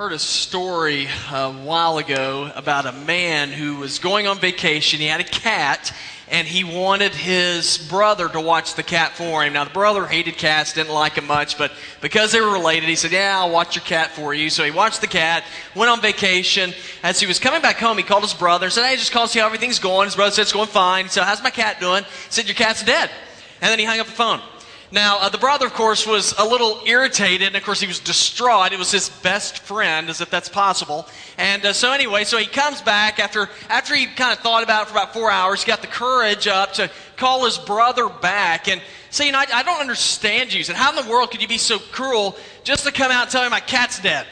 heard a story a while ago about a man who was going on vacation. He had a cat, and he wanted his brother to watch the cat for him. Now, the brother hated cats, didn't like him much, but because they were related, he said, Yeah, I'll watch your cat for you. So he watched the cat, went on vacation. As he was coming back home, he called his brother and said, Hey, just call to see how everything's going. His brother said, It's going fine. Said, How's my cat doing? He said, Your cat's dead. And then he hung up the phone. Now, uh, the brother, of course, was a little irritated, and of course, he was distraught. It was his best friend, as if that's possible. And uh, so, anyway, so he comes back after, after he kind of thought about it for about four hours. He got the courage up to call his brother back and say, You know, I, I don't understand you. He said, How in the world could you be so cruel just to come out and tell me my cat's dead?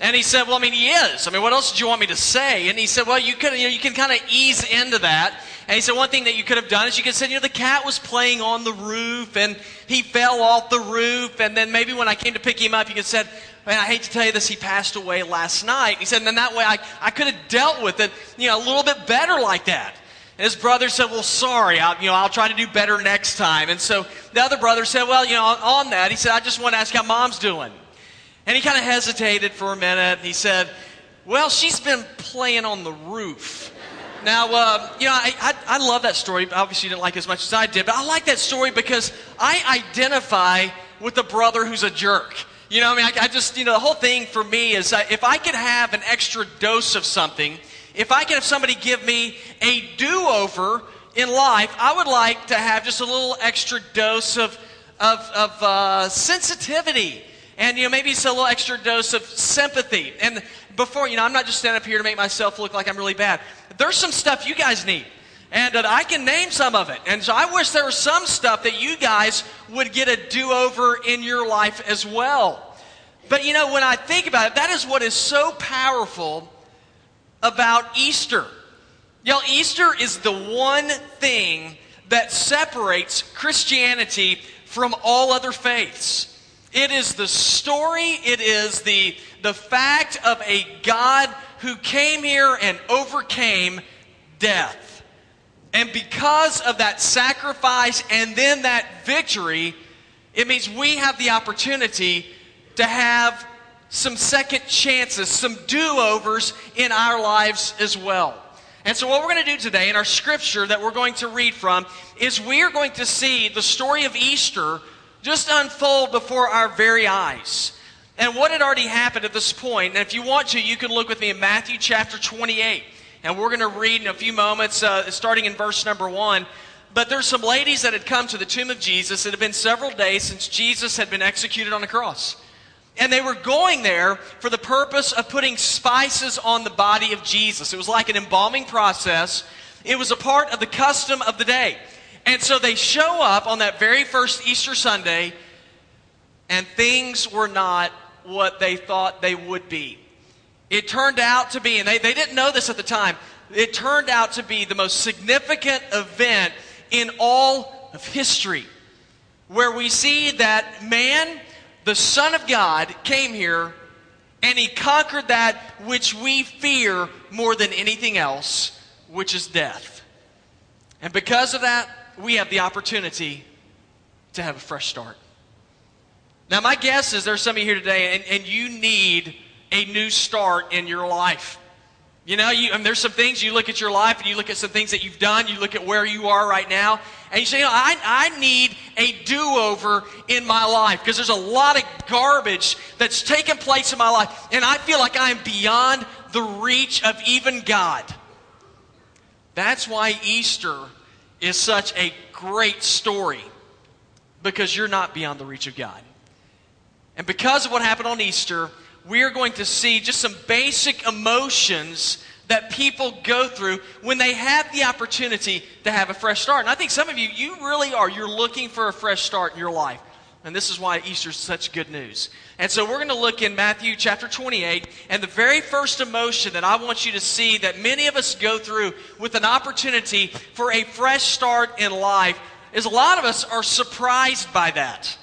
And he said, Well, I mean, he is. I mean, what else did you want me to say? And he said, Well, you, could, you, know, you can kind of ease into that. And he said, One thing that you could have done is you could say, You know, the cat was playing on the roof and he fell off the roof. And then maybe when I came to pick him up, you could have said, Man, I hate to tell you this, he passed away last night. He said, And then that way I, I could have dealt with it, you know, a little bit better like that. And his brother said, Well, sorry, I'll, you know, I'll try to do better next time. And so the other brother said, Well, you know, on, on that, he said, I just want to ask how mom's doing. And he kind of hesitated for a minute. And he said, Well, she's been playing on the roof. Now, uh, you know, I, I, I, love that story. Obviously, you didn't like it as much as I did, but I like that story because I identify with the brother who's a jerk. You know, I mean, I, I just, you know, the whole thing for me is uh, if I could have an extra dose of something, if I could have somebody give me a do over in life, I would like to have just a little extra dose of, of, of uh, sensitivity and you know maybe it's a little extra dose of sympathy. And before you know, I'm not just standing up here to make myself look like I'm really bad. There's some stuff you guys need. And uh, I can name some of it. And so I wish there was some stuff that you guys would get a do over in your life as well. But you know, when I think about it, that is what is so powerful about Easter. Know, Easter is the one thing that separates Christianity from all other faiths. It is the story, it is the, the fact of a God who came here and overcame death. And because of that sacrifice and then that victory, it means we have the opportunity to have some second chances, some do overs in our lives as well. And so, what we're going to do today in our scripture that we're going to read from is we are going to see the story of Easter just unfold before our very eyes. And what had already happened at this point, and if you want to, you can look with me in Matthew chapter 28. And we're going to read in a few moments, uh, starting in verse number 1. But there's some ladies that had come to the tomb of Jesus. It had been several days since Jesus had been executed on the cross. And they were going there for the purpose of putting spices on the body of Jesus. It was like an embalming process. It was a part of the custom of the day. And so they show up on that very first Easter Sunday, and things were not what they thought they would be. It turned out to be, and they, they didn't know this at the time, it turned out to be the most significant event in all of history, where we see that man, the Son of God, came here and he conquered that which we fear more than anything else, which is death. And because of that, we have the opportunity to have a fresh start. Now, my guess is there's some of you here today, and, and you need a new start in your life. You know, you, there's some things you look at your life and you look at some things that you've done, you look at where you are right now, and you say, you know, I, I need a do over in my life because there's a lot of garbage that's taken place in my life, and I feel like I am beyond the reach of even God. That's why Easter is such a great story because you're not beyond the reach of God. And because of what happened on Easter, we are going to see just some basic emotions that people go through when they have the opportunity to have a fresh start. And I think some of you, you really are. You're looking for a fresh start in your life. And this is why Easter is such good news. And so we're going to look in Matthew chapter 28. And the very first emotion that I want you to see that many of us go through with an opportunity for a fresh start in life is a lot of us are surprised by that.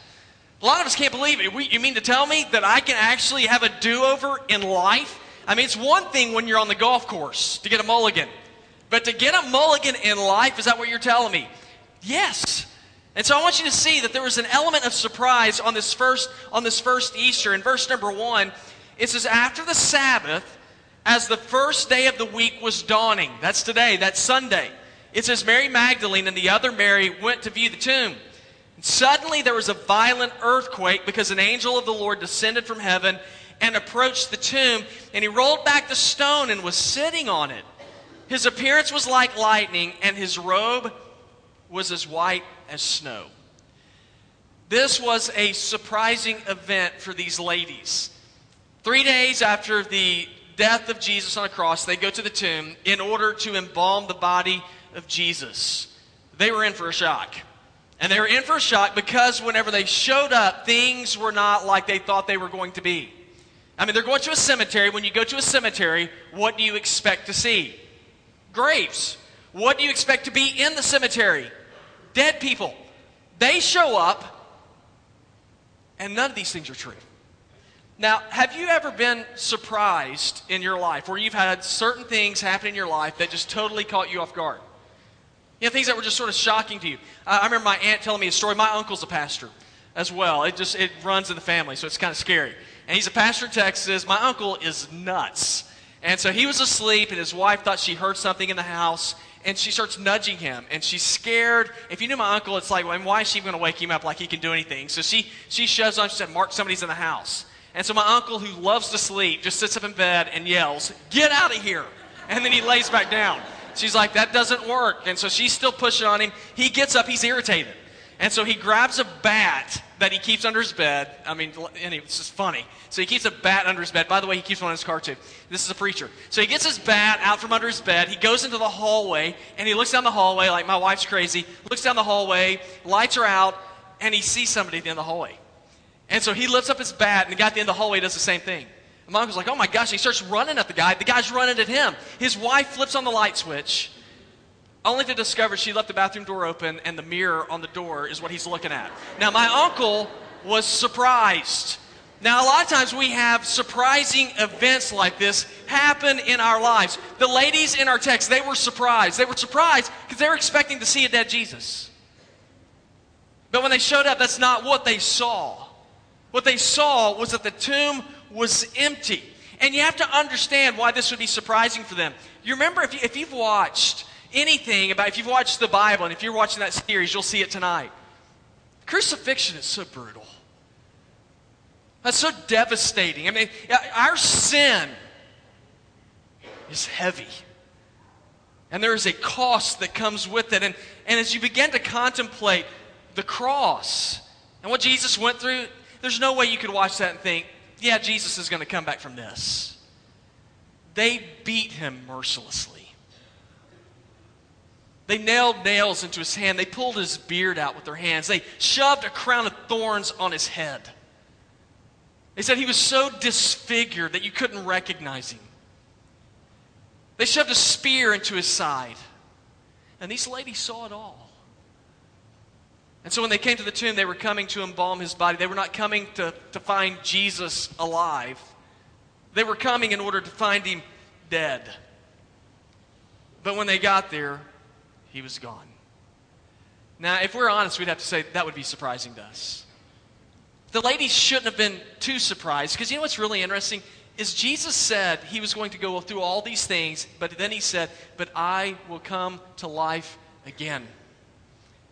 A lot of us can't believe it. You mean to tell me that I can actually have a do over in life? I mean, it's one thing when you're on the golf course to get a mulligan. But to get a mulligan in life, is that what you're telling me? Yes. And so I want you to see that there was an element of surprise on this first, on this first Easter. In verse number one, It says, After the Sabbath, as the first day of the week was dawning, that's today, that's Sunday, it says, Mary Magdalene and the other Mary went to view the tomb. Suddenly there was a violent earthquake because an angel of the Lord descended from heaven and approached the tomb, and he rolled back the stone and was sitting on it. His appearance was like lightning, and his robe was as white as snow. This was a surprising event for these ladies. Three days after the death of Jesus on a cross, they go to the tomb in order to embalm the body of Jesus. They were in for a shock. And they were in for a shock because whenever they showed up, things were not like they thought they were going to be. I mean, they're going to a cemetery. When you go to a cemetery, what do you expect to see? Graves. What do you expect to be in the cemetery? Dead people. They show up, and none of these things are true. Now, have you ever been surprised in your life where you've had certain things happen in your life that just totally caught you off guard? You know, things that were just sort of shocking to you. Uh, I remember my aunt telling me a story. My uncle's a pastor as well. It just it runs in the family, so it's kind of scary. And he's a pastor in Texas. My uncle is nuts. And so he was asleep, and his wife thought she heard something in the house, and she starts nudging him, and she's scared. If you knew my uncle, it's like, well, why is she going to wake him up like he can do anything? So she, she shoves on, she said, Mark, somebody's in the house. And so my uncle, who loves to sleep, just sits up in bed and yells, Get out of here! And then he lays back down. She's like, That doesn't work. And so she's still pushing on him. He gets up, he's irritated. And so he grabs a bat that he keeps under his bed. I mean, it's just funny. So he keeps a bat under his bed. By the way, he keeps one in his car too. This is a preacher. So he gets his bat out from under his bed. He goes into the hallway and he looks down the hallway like my wife's crazy. Looks down the hallway, lights are out, and he sees somebody at the end of the hallway. And so he lifts up his bat, and the guy at the end of the hallway does the same thing. My uncle's like, oh my gosh. He starts running at the guy. The guy's running at him. His wife flips on the light switch only to discover she left the bathroom door open and the mirror on the door is what he's looking at. Now, my uncle was surprised. Now, a lot of times we have surprising events like this happen in our lives. The ladies in our text, they were surprised. They were surprised because they were expecting to see a dead Jesus. But when they showed up, that's not what they saw. What they saw was that the tomb was empty. And you have to understand why this would be surprising for them. You remember, if, you, if you've watched anything about, if you've watched the Bible and if you're watching that series, you'll see it tonight. Crucifixion is so brutal. That's so devastating. I mean, our sin is heavy. And there is a cost that comes with it. And, and as you begin to contemplate the cross and what Jesus went through, there's no way you could watch that and think, yeah, Jesus is going to come back from this. They beat him mercilessly. They nailed nails into his hand. They pulled his beard out with their hands. They shoved a crown of thorns on his head. They said he was so disfigured that you couldn't recognize him. They shoved a spear into his side. And these ladies saw it all. And so when they came to the tomb, they were coming to embalm his body. They were not coming to, to find Jesus alive, they were coming in order to find him dead. But when they got there, he was gone. Now, if we're honest, we'd have to say that would be surprising to us. The ladies shouldn't have been too surprised because you know what's really interesting is Jesus said he was going to go through all these things, but then he said, "But I will come to life again."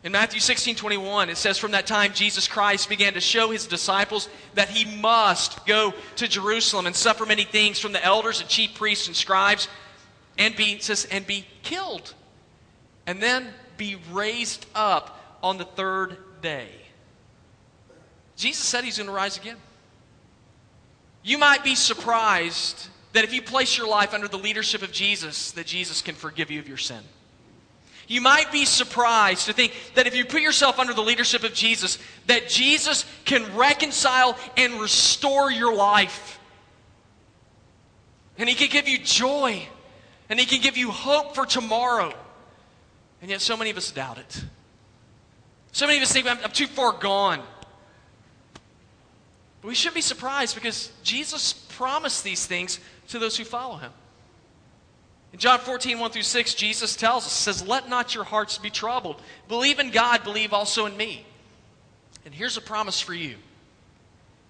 In Matthew 16 21, it says, From that time, Jesus Christ began to show his disciples that he must go to Jerusalem and suffer many things from the elders and chief priests and scribes and be, says, and be killed and then be raised up on the third day. Jesus said he's going to rise again. You might be surprised that if you place your life under the leadership of Jesus, that Jesus can forgive you of your sin. You might be surprised to think that if you put yourself under the leadership of Jesus, that Jesus can reconcile and restore your life. And he can give you joy. And he can give you hope for tomorrow. And yet, so many of us doubt it. So many of us think, I'm, I'm too far gone. But we shouldn't be surprised because Jesus promised these things to those who follow him. In John 14, 1 through 6, Jesus tells us, says, Let not your hearts be troubled. Believe in God, believe also in me. And here's a promise for you.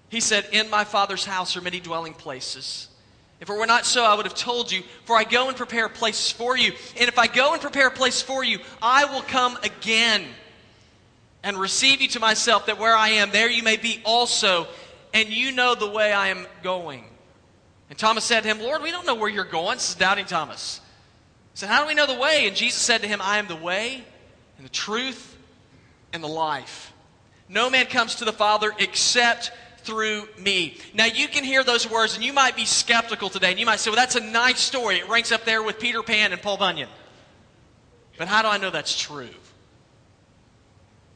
He said, In my Father's house are many dwelling places. If it were not so, I would have told you, for I go and prepare places for you. And if I go and prepare a place for you, I will come again and receive you to myself, that where I am, there you may be also, and you know the way I am going. And Thomas said to him, Lord, we don't know where you're going. This is doubting Thomas. He said, How do we know the way? And Jesus said to him, I am the way and the truth and the life. No man comes to the Father except through me. Now, you can hear those words and you might be skeptical today, and you might say, well, that's a nice story. It ranks up there with Peter Pan and Paul Bunyan. But how do I know that's true?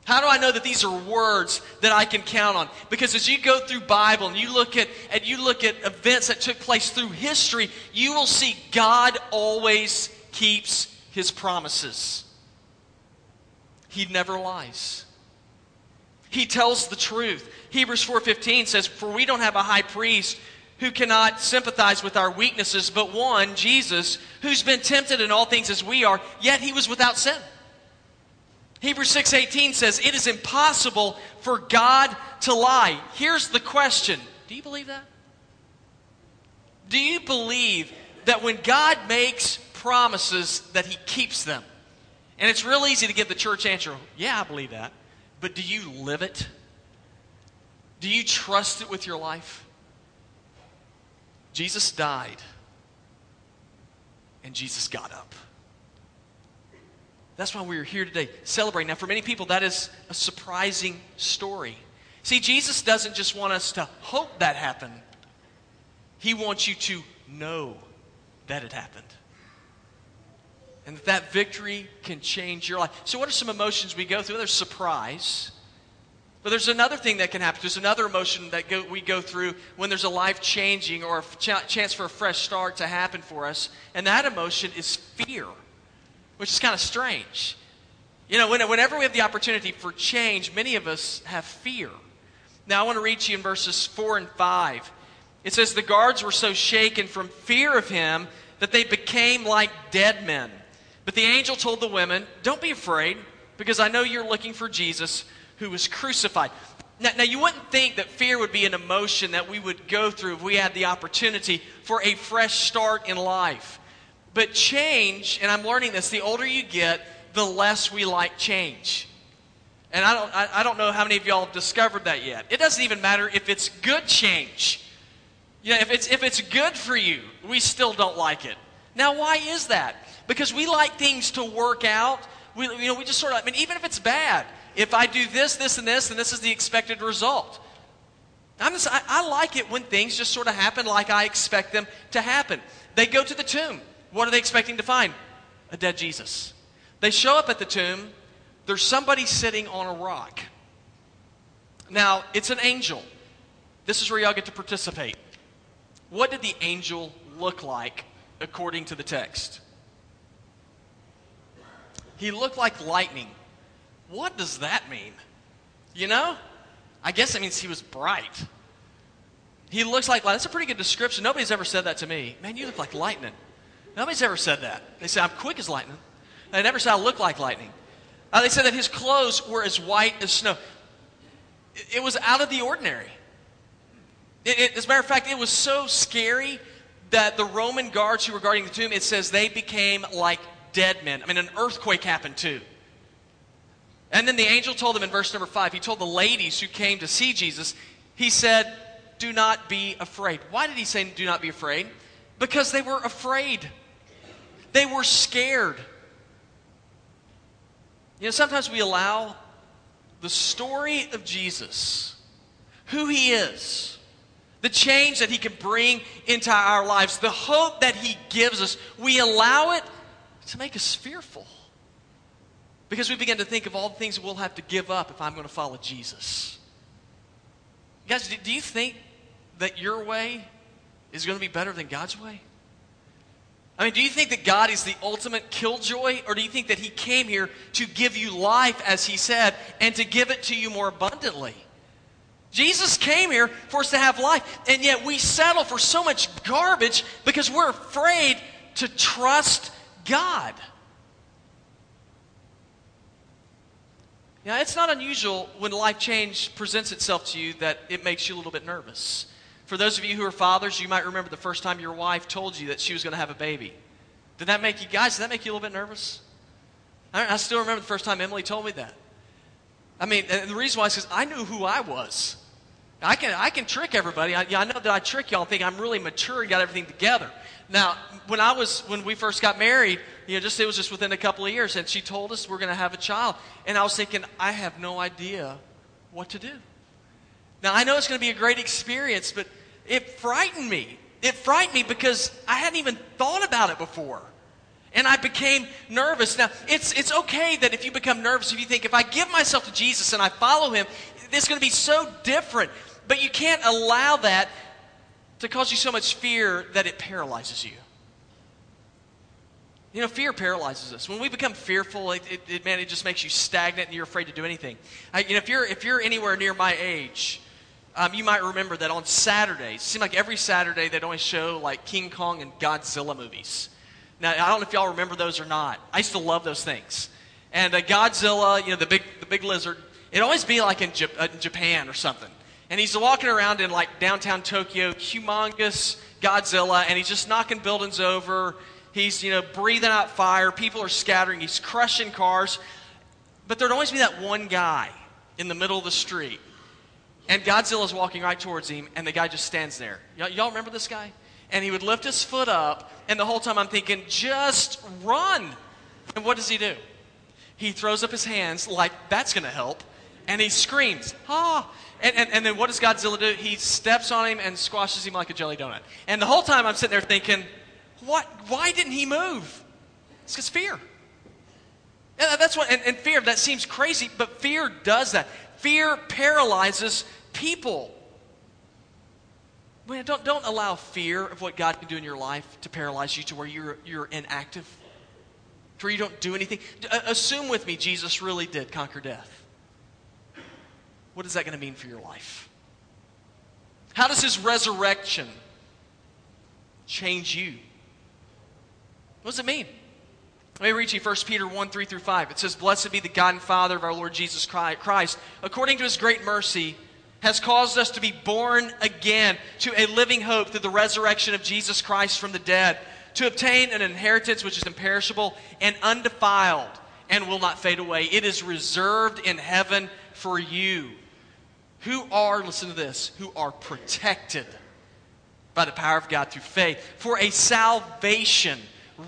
How do I know that these are words that I can count on? Because as you go through Bible and you look at and you look at events that took place through history, you will see God always keeps his promises. He never lies. He tells the truth. Hebrews 4:15 says, "For we don't have a high priest who cannot sympathize with our weaknesses, but one, Jesus, who's been tempted in all things as we are, yet he was without sin." Hebrews 6:18 says, "It is impossible for God to lie." Here's the question. Do you believe that? Do you believe that when God makes promises that he keeps them? And it's real easy to give the church answer, "Yeah, I believe that." But do you live it? Do you trust it with your life? Jesus died, and Jesus got up. That's why we're here today, celebrating. Now, for many people, that is a surprising story. See, Jesus doesn't just want us to hope that happened, He wants you to know that it happened and that that victory can change your life. So, what are some emotions we go through? There's surprise. But there's another thing that can happen. There's another emotion that go, we go through when there's a life changing or a ch- chance for a fresh start to happen for us. And that emotion is fear, which is kind of strange. You know, whenever we have the opportunity for change, many of us have fear. Now, I want to read to you in verses 4 and 5. It says, The guards were so shaken from fear of him that they became like dead men. But the angel told the women, Don't be afraid, because I know you're looking for Jesus who was crucified. Now, now, you wouldn't think that fear would be an emotion that we would go through if we had the opportunity for a fresh start in life. But change, and I'm learning this, the older you get, the less we like change. And I don't, I, I don't know how many of y'all have discovered that yet. It doesn't even matter if it's good change. You know, if it's, if it's good for you, we still don't like it. Now, why is that? because we like things to work out. We, you know, we just sort of, I mean, even if it's bad, if I do this, this, and this, and this is the expected result. I'm just, I, I like it when things just sort of happen like I expect them to happen. They go to the tomb. What are they expecting to find? A dead Jesus. They show up at the tomb. There's somebody sitting on a rock. Now, it's an angel. This is where y'all get to participate. What did the angel look like according to the text? He looked like lightning. What does that mean? You know? I guess it means he was bright. He looks like That's a pretty good description. Nobody's ever said that to me. Man, you look like lightning. Nobody's ever said that. They say, I'm quick as lightning. They never said I look like lightning. Uh, they said that his clothes were as white as snow. It, it was out of the ordinary. It, it, as a matter of fact, it was so scary that the Roman guards who were guarding the tomb, it says they became like dead men. I mean, an earthquake happened too. And then the angel told them in verse number five, he told the ladies who came to see Jesus, he said, Do not be afraid. Why did he say, Do not be afraid? Because they were afraid, they were scared. You know, sometimes we allow the story of Jesus, who he is, the change that he can bring into our lives, the hope that he gives us, we allow it to make us fearful. Because we begin to think of all the things we'll have to give up if I'm going to follow Jesus. Guys, do you think that your way is going to be better than God's way? I mean, do you think that God is the ultimate killjoy, or do you think that He came here to give you life, as He said, and to give it to you more abundantly? Jesus came here for us to have life, and yet we settle for so much garbage because we're afraid to trust God. Now, it's not unusual when life change presents itself to you that it makes you a little bit nervous. For those of you who are fathers, you might remember the first time your wife told you that she was going to have a baby. Did that make you, guys, did that make you a little bit nervous? I, I still remember the first time Emily told me that. I mean, and the reason why is because I knew who I was. I can, I can trick everybody. I, I know that I trick y'all think I'm really mature and got everything together. Now, when I was, when we first got married, you know, just, it was just within a couple of years, and she told us we're going to have a child. And I was thinking, I have no idea what to do. Now, I know it's going to be a great experience, but it frightened me. It frightened me because I hadn't even thought about it before. And I became nervous. Now, it's, it's okay that if you become nervous, if you think, if I give myself to Jesus and I follow him, it's going to be so different. But you can't allow that to cause you so much fear that it paralyzes you. You know, fear paralyzes us. When we become fearful, it, it, it man, it just makes you stagnant and you're afraid to do anything. I, you know, if you're, if you're anywhere near my age, um, you might remember that on Saturdays, it seemed like every Saturday they'd always show like King Kong and Godzilla movies. Now, I don't know if y'all remember those or not. I used to love those things. And uh, Godzilla, you know, the big, the big lizard, it'd always be like in, J- uh, Japan or something. And he's walking around in like downtown Tokyo, humongous Godzilla, and he's just knocking buildings over. He's, you know, breathing out fire. People are scattering. He's crushing cars. But there'd always be that one guy in the middle of the street and Godzilla's walking right towards him, and the guy just stands there. Y- y'all remember this guy? And he would lift his foot up, and the whole time I'm thinking, just run. And what does he do? He throws up his hands like that's going to help, and he screams, ah. And, and, and then what does Godzilla do? He steps on him and squashes him like a jelly donut. And the whole time I'm sitting there thinking, what? Why didn't he move? It's because fear. And that's what, and, and fear, that seems crazy, but fear does that. Fear paralyzes people. Man, don't, don't allow fear of what God can do in your life to paralyze you to where you're, you're inactive, to where you don't do anything. Uh, assume with me Jesus really did conquer death. What is that going to mean for your life? How does his resurrection change you? What does it mean? Let me read you 1 Peter 1 3 through 5. It says, Blessed be the God and Father of our Lord Jesus Christ, according to his great mercy, has caused us to be born again to a living hope through the resurrection of Jesus Christ from the dead, to obtain an inheritance which is imperishable and undefiled and will not fade away. It is reserved in heaven for you, who are, listen to this, who are protected by the power of God through faith for a salvation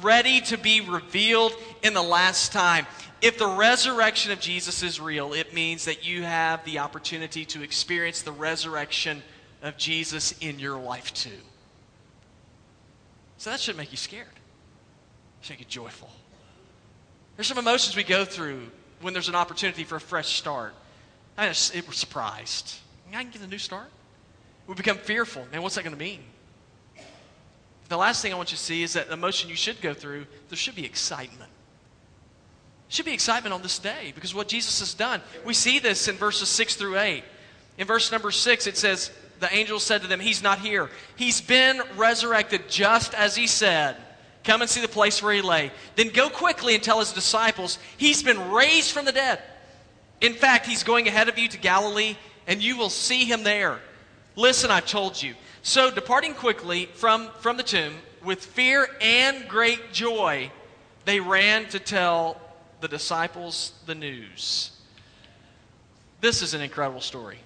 ready to be revealed in the last time. If the resurrection of Jesus is real, it means that you have the opportunity to experience the resurrection of Jesus in your life too. So that should make you scared. It should make you joyful. There's some emotions we go through when there's an opportunity for a fresh start. I just, it, we're surprised. I can get a new start. We become fearful. Man, what's that going to mean? The last thing I want you to see is that the emotion you should go through, there should be excitement. Should be excitement on this day because what Jesus has done. We see this in verses 6 through 8. In verse number 6, it says, The angel said to them, He's not here. He's been resurrected just as he said. Come and see the place where he lay. Then go quickly and tell his disciples, He's been raised from the dead. In fact, he's going ahead of you to Galilee, and you will see him there. Listen, I've told you. So, departing quickly from, from the tomb, with fear and great joy, they ran to tell the disciples the news. This is an incredible story.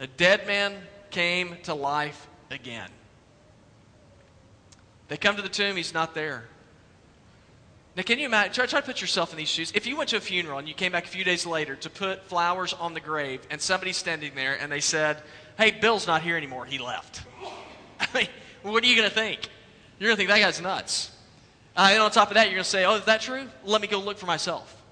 A dead man came to life again. They come to the tomb, he's not there. Now, can you imagine? Try, try to put yourself in these shoes. If you went to a funeral and you came back a few days later to put flowers on the grave, and somebody's standing there and they said, hey, Bill's not here anymore. He left. I mean, what are you going to think? You're going to think that guy's nuts. Uh, and on top of that, you're going to say, oh, is that true? Let me go look for myself.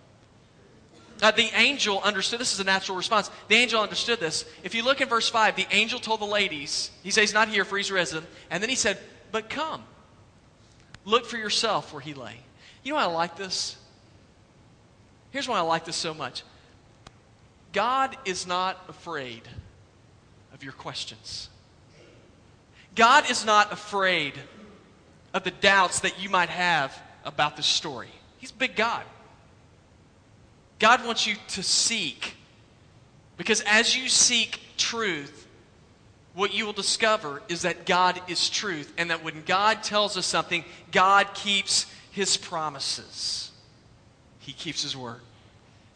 Uh, the angel understood this is a natural response. The angel understood this. If you look in verse 5, the angel told the ladies, he says he's not here for he's risen. And then he said, But come, look for yourself where he lay. You know why I like this? Here's why I like this so much God is not afraid of your questions. God is not afraid of the doubts that you might have about this story. He's big God. God wants you to seek. Because as you seek truth, what you will discover is that God is truth, and that when God tells us something, God keeps his promises. He keeps his word.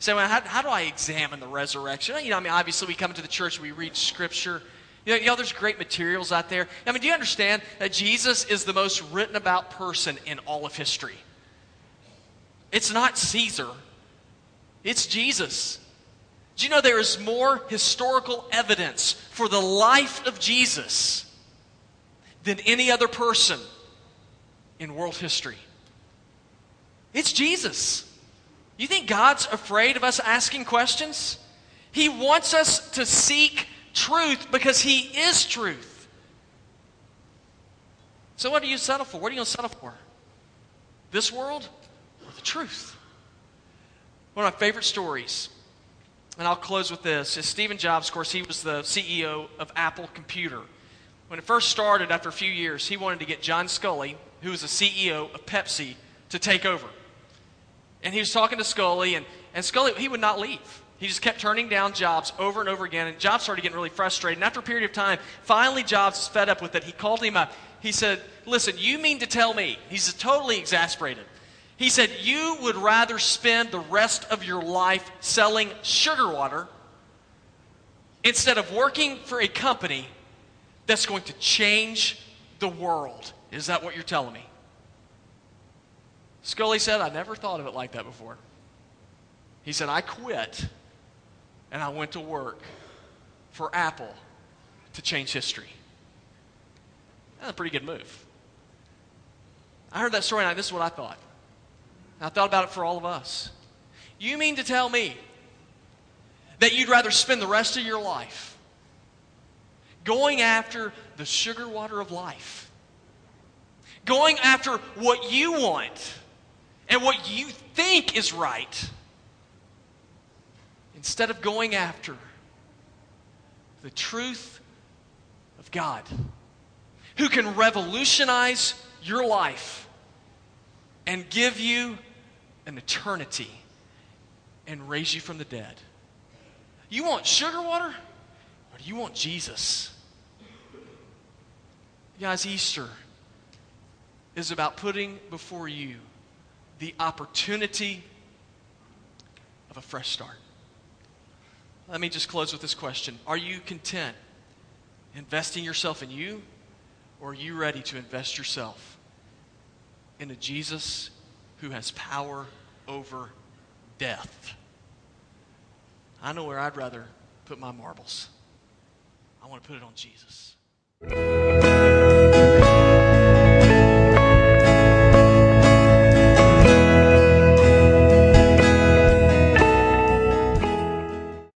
So, how, how do I examine the resurrection? You know, I mean, obviously, we come to the church, we read scripture. You know, you know, there's great materials out there. I mean, do you understand that Jesus is the most written about person in all of history? It's not Caesar, it's Jesus. Do you know there is more historical evidence for the life of Jesus than any other person in world history? It's Jesus. You think God's afraid of us asking questions? He wants us to seek truth because He is truth. So, what do you settle for? What are you going to settle for? This world or the truth? One of my favorite stories, and I'll close with this, is Stephen Jobs. Of course, he was the CEO of Apple Computer. When it first started, after a few years, he wanted to get John Sculley, who was the CEO of Pepsi, to take over. And he was talking to Sculley, and, and Sculley, he would not leave. He just kept turning down Jobs over and over again, and Jobs started getting really frustrated. And after a period of time, finally Jobs was fed up with it. He called him up. He said, Listen, you mean to tell me, he's totally exasperated. He said, You would rather spend the rest of your life selling sugar water instead of working for a company that's going to change the world. Is that what you're telling me? Sculley said, I never thought of it like that before. He said, I quit and I went to work for Apple to change history. That's a pretty good move. I heard that story and this is what I thought. I thought about it for all of us. You mean to tell me that you'd rather spend the rest of your life going after the sugar water of life, going after what you want and what you think is right? instead of going after the truth of God, who can revolutionize your life and give you an eternity and raise you from the dead. You want sugar water or do you want Jesus? guys, Easter is about putting before you the opportunity of a fresh start. Let me just close with this question Are you content investing yourself in you, or are you ready to invest yourself in a Jesus who has power over death? I know where I'd rather put my marbles. I want to put it on Jesus.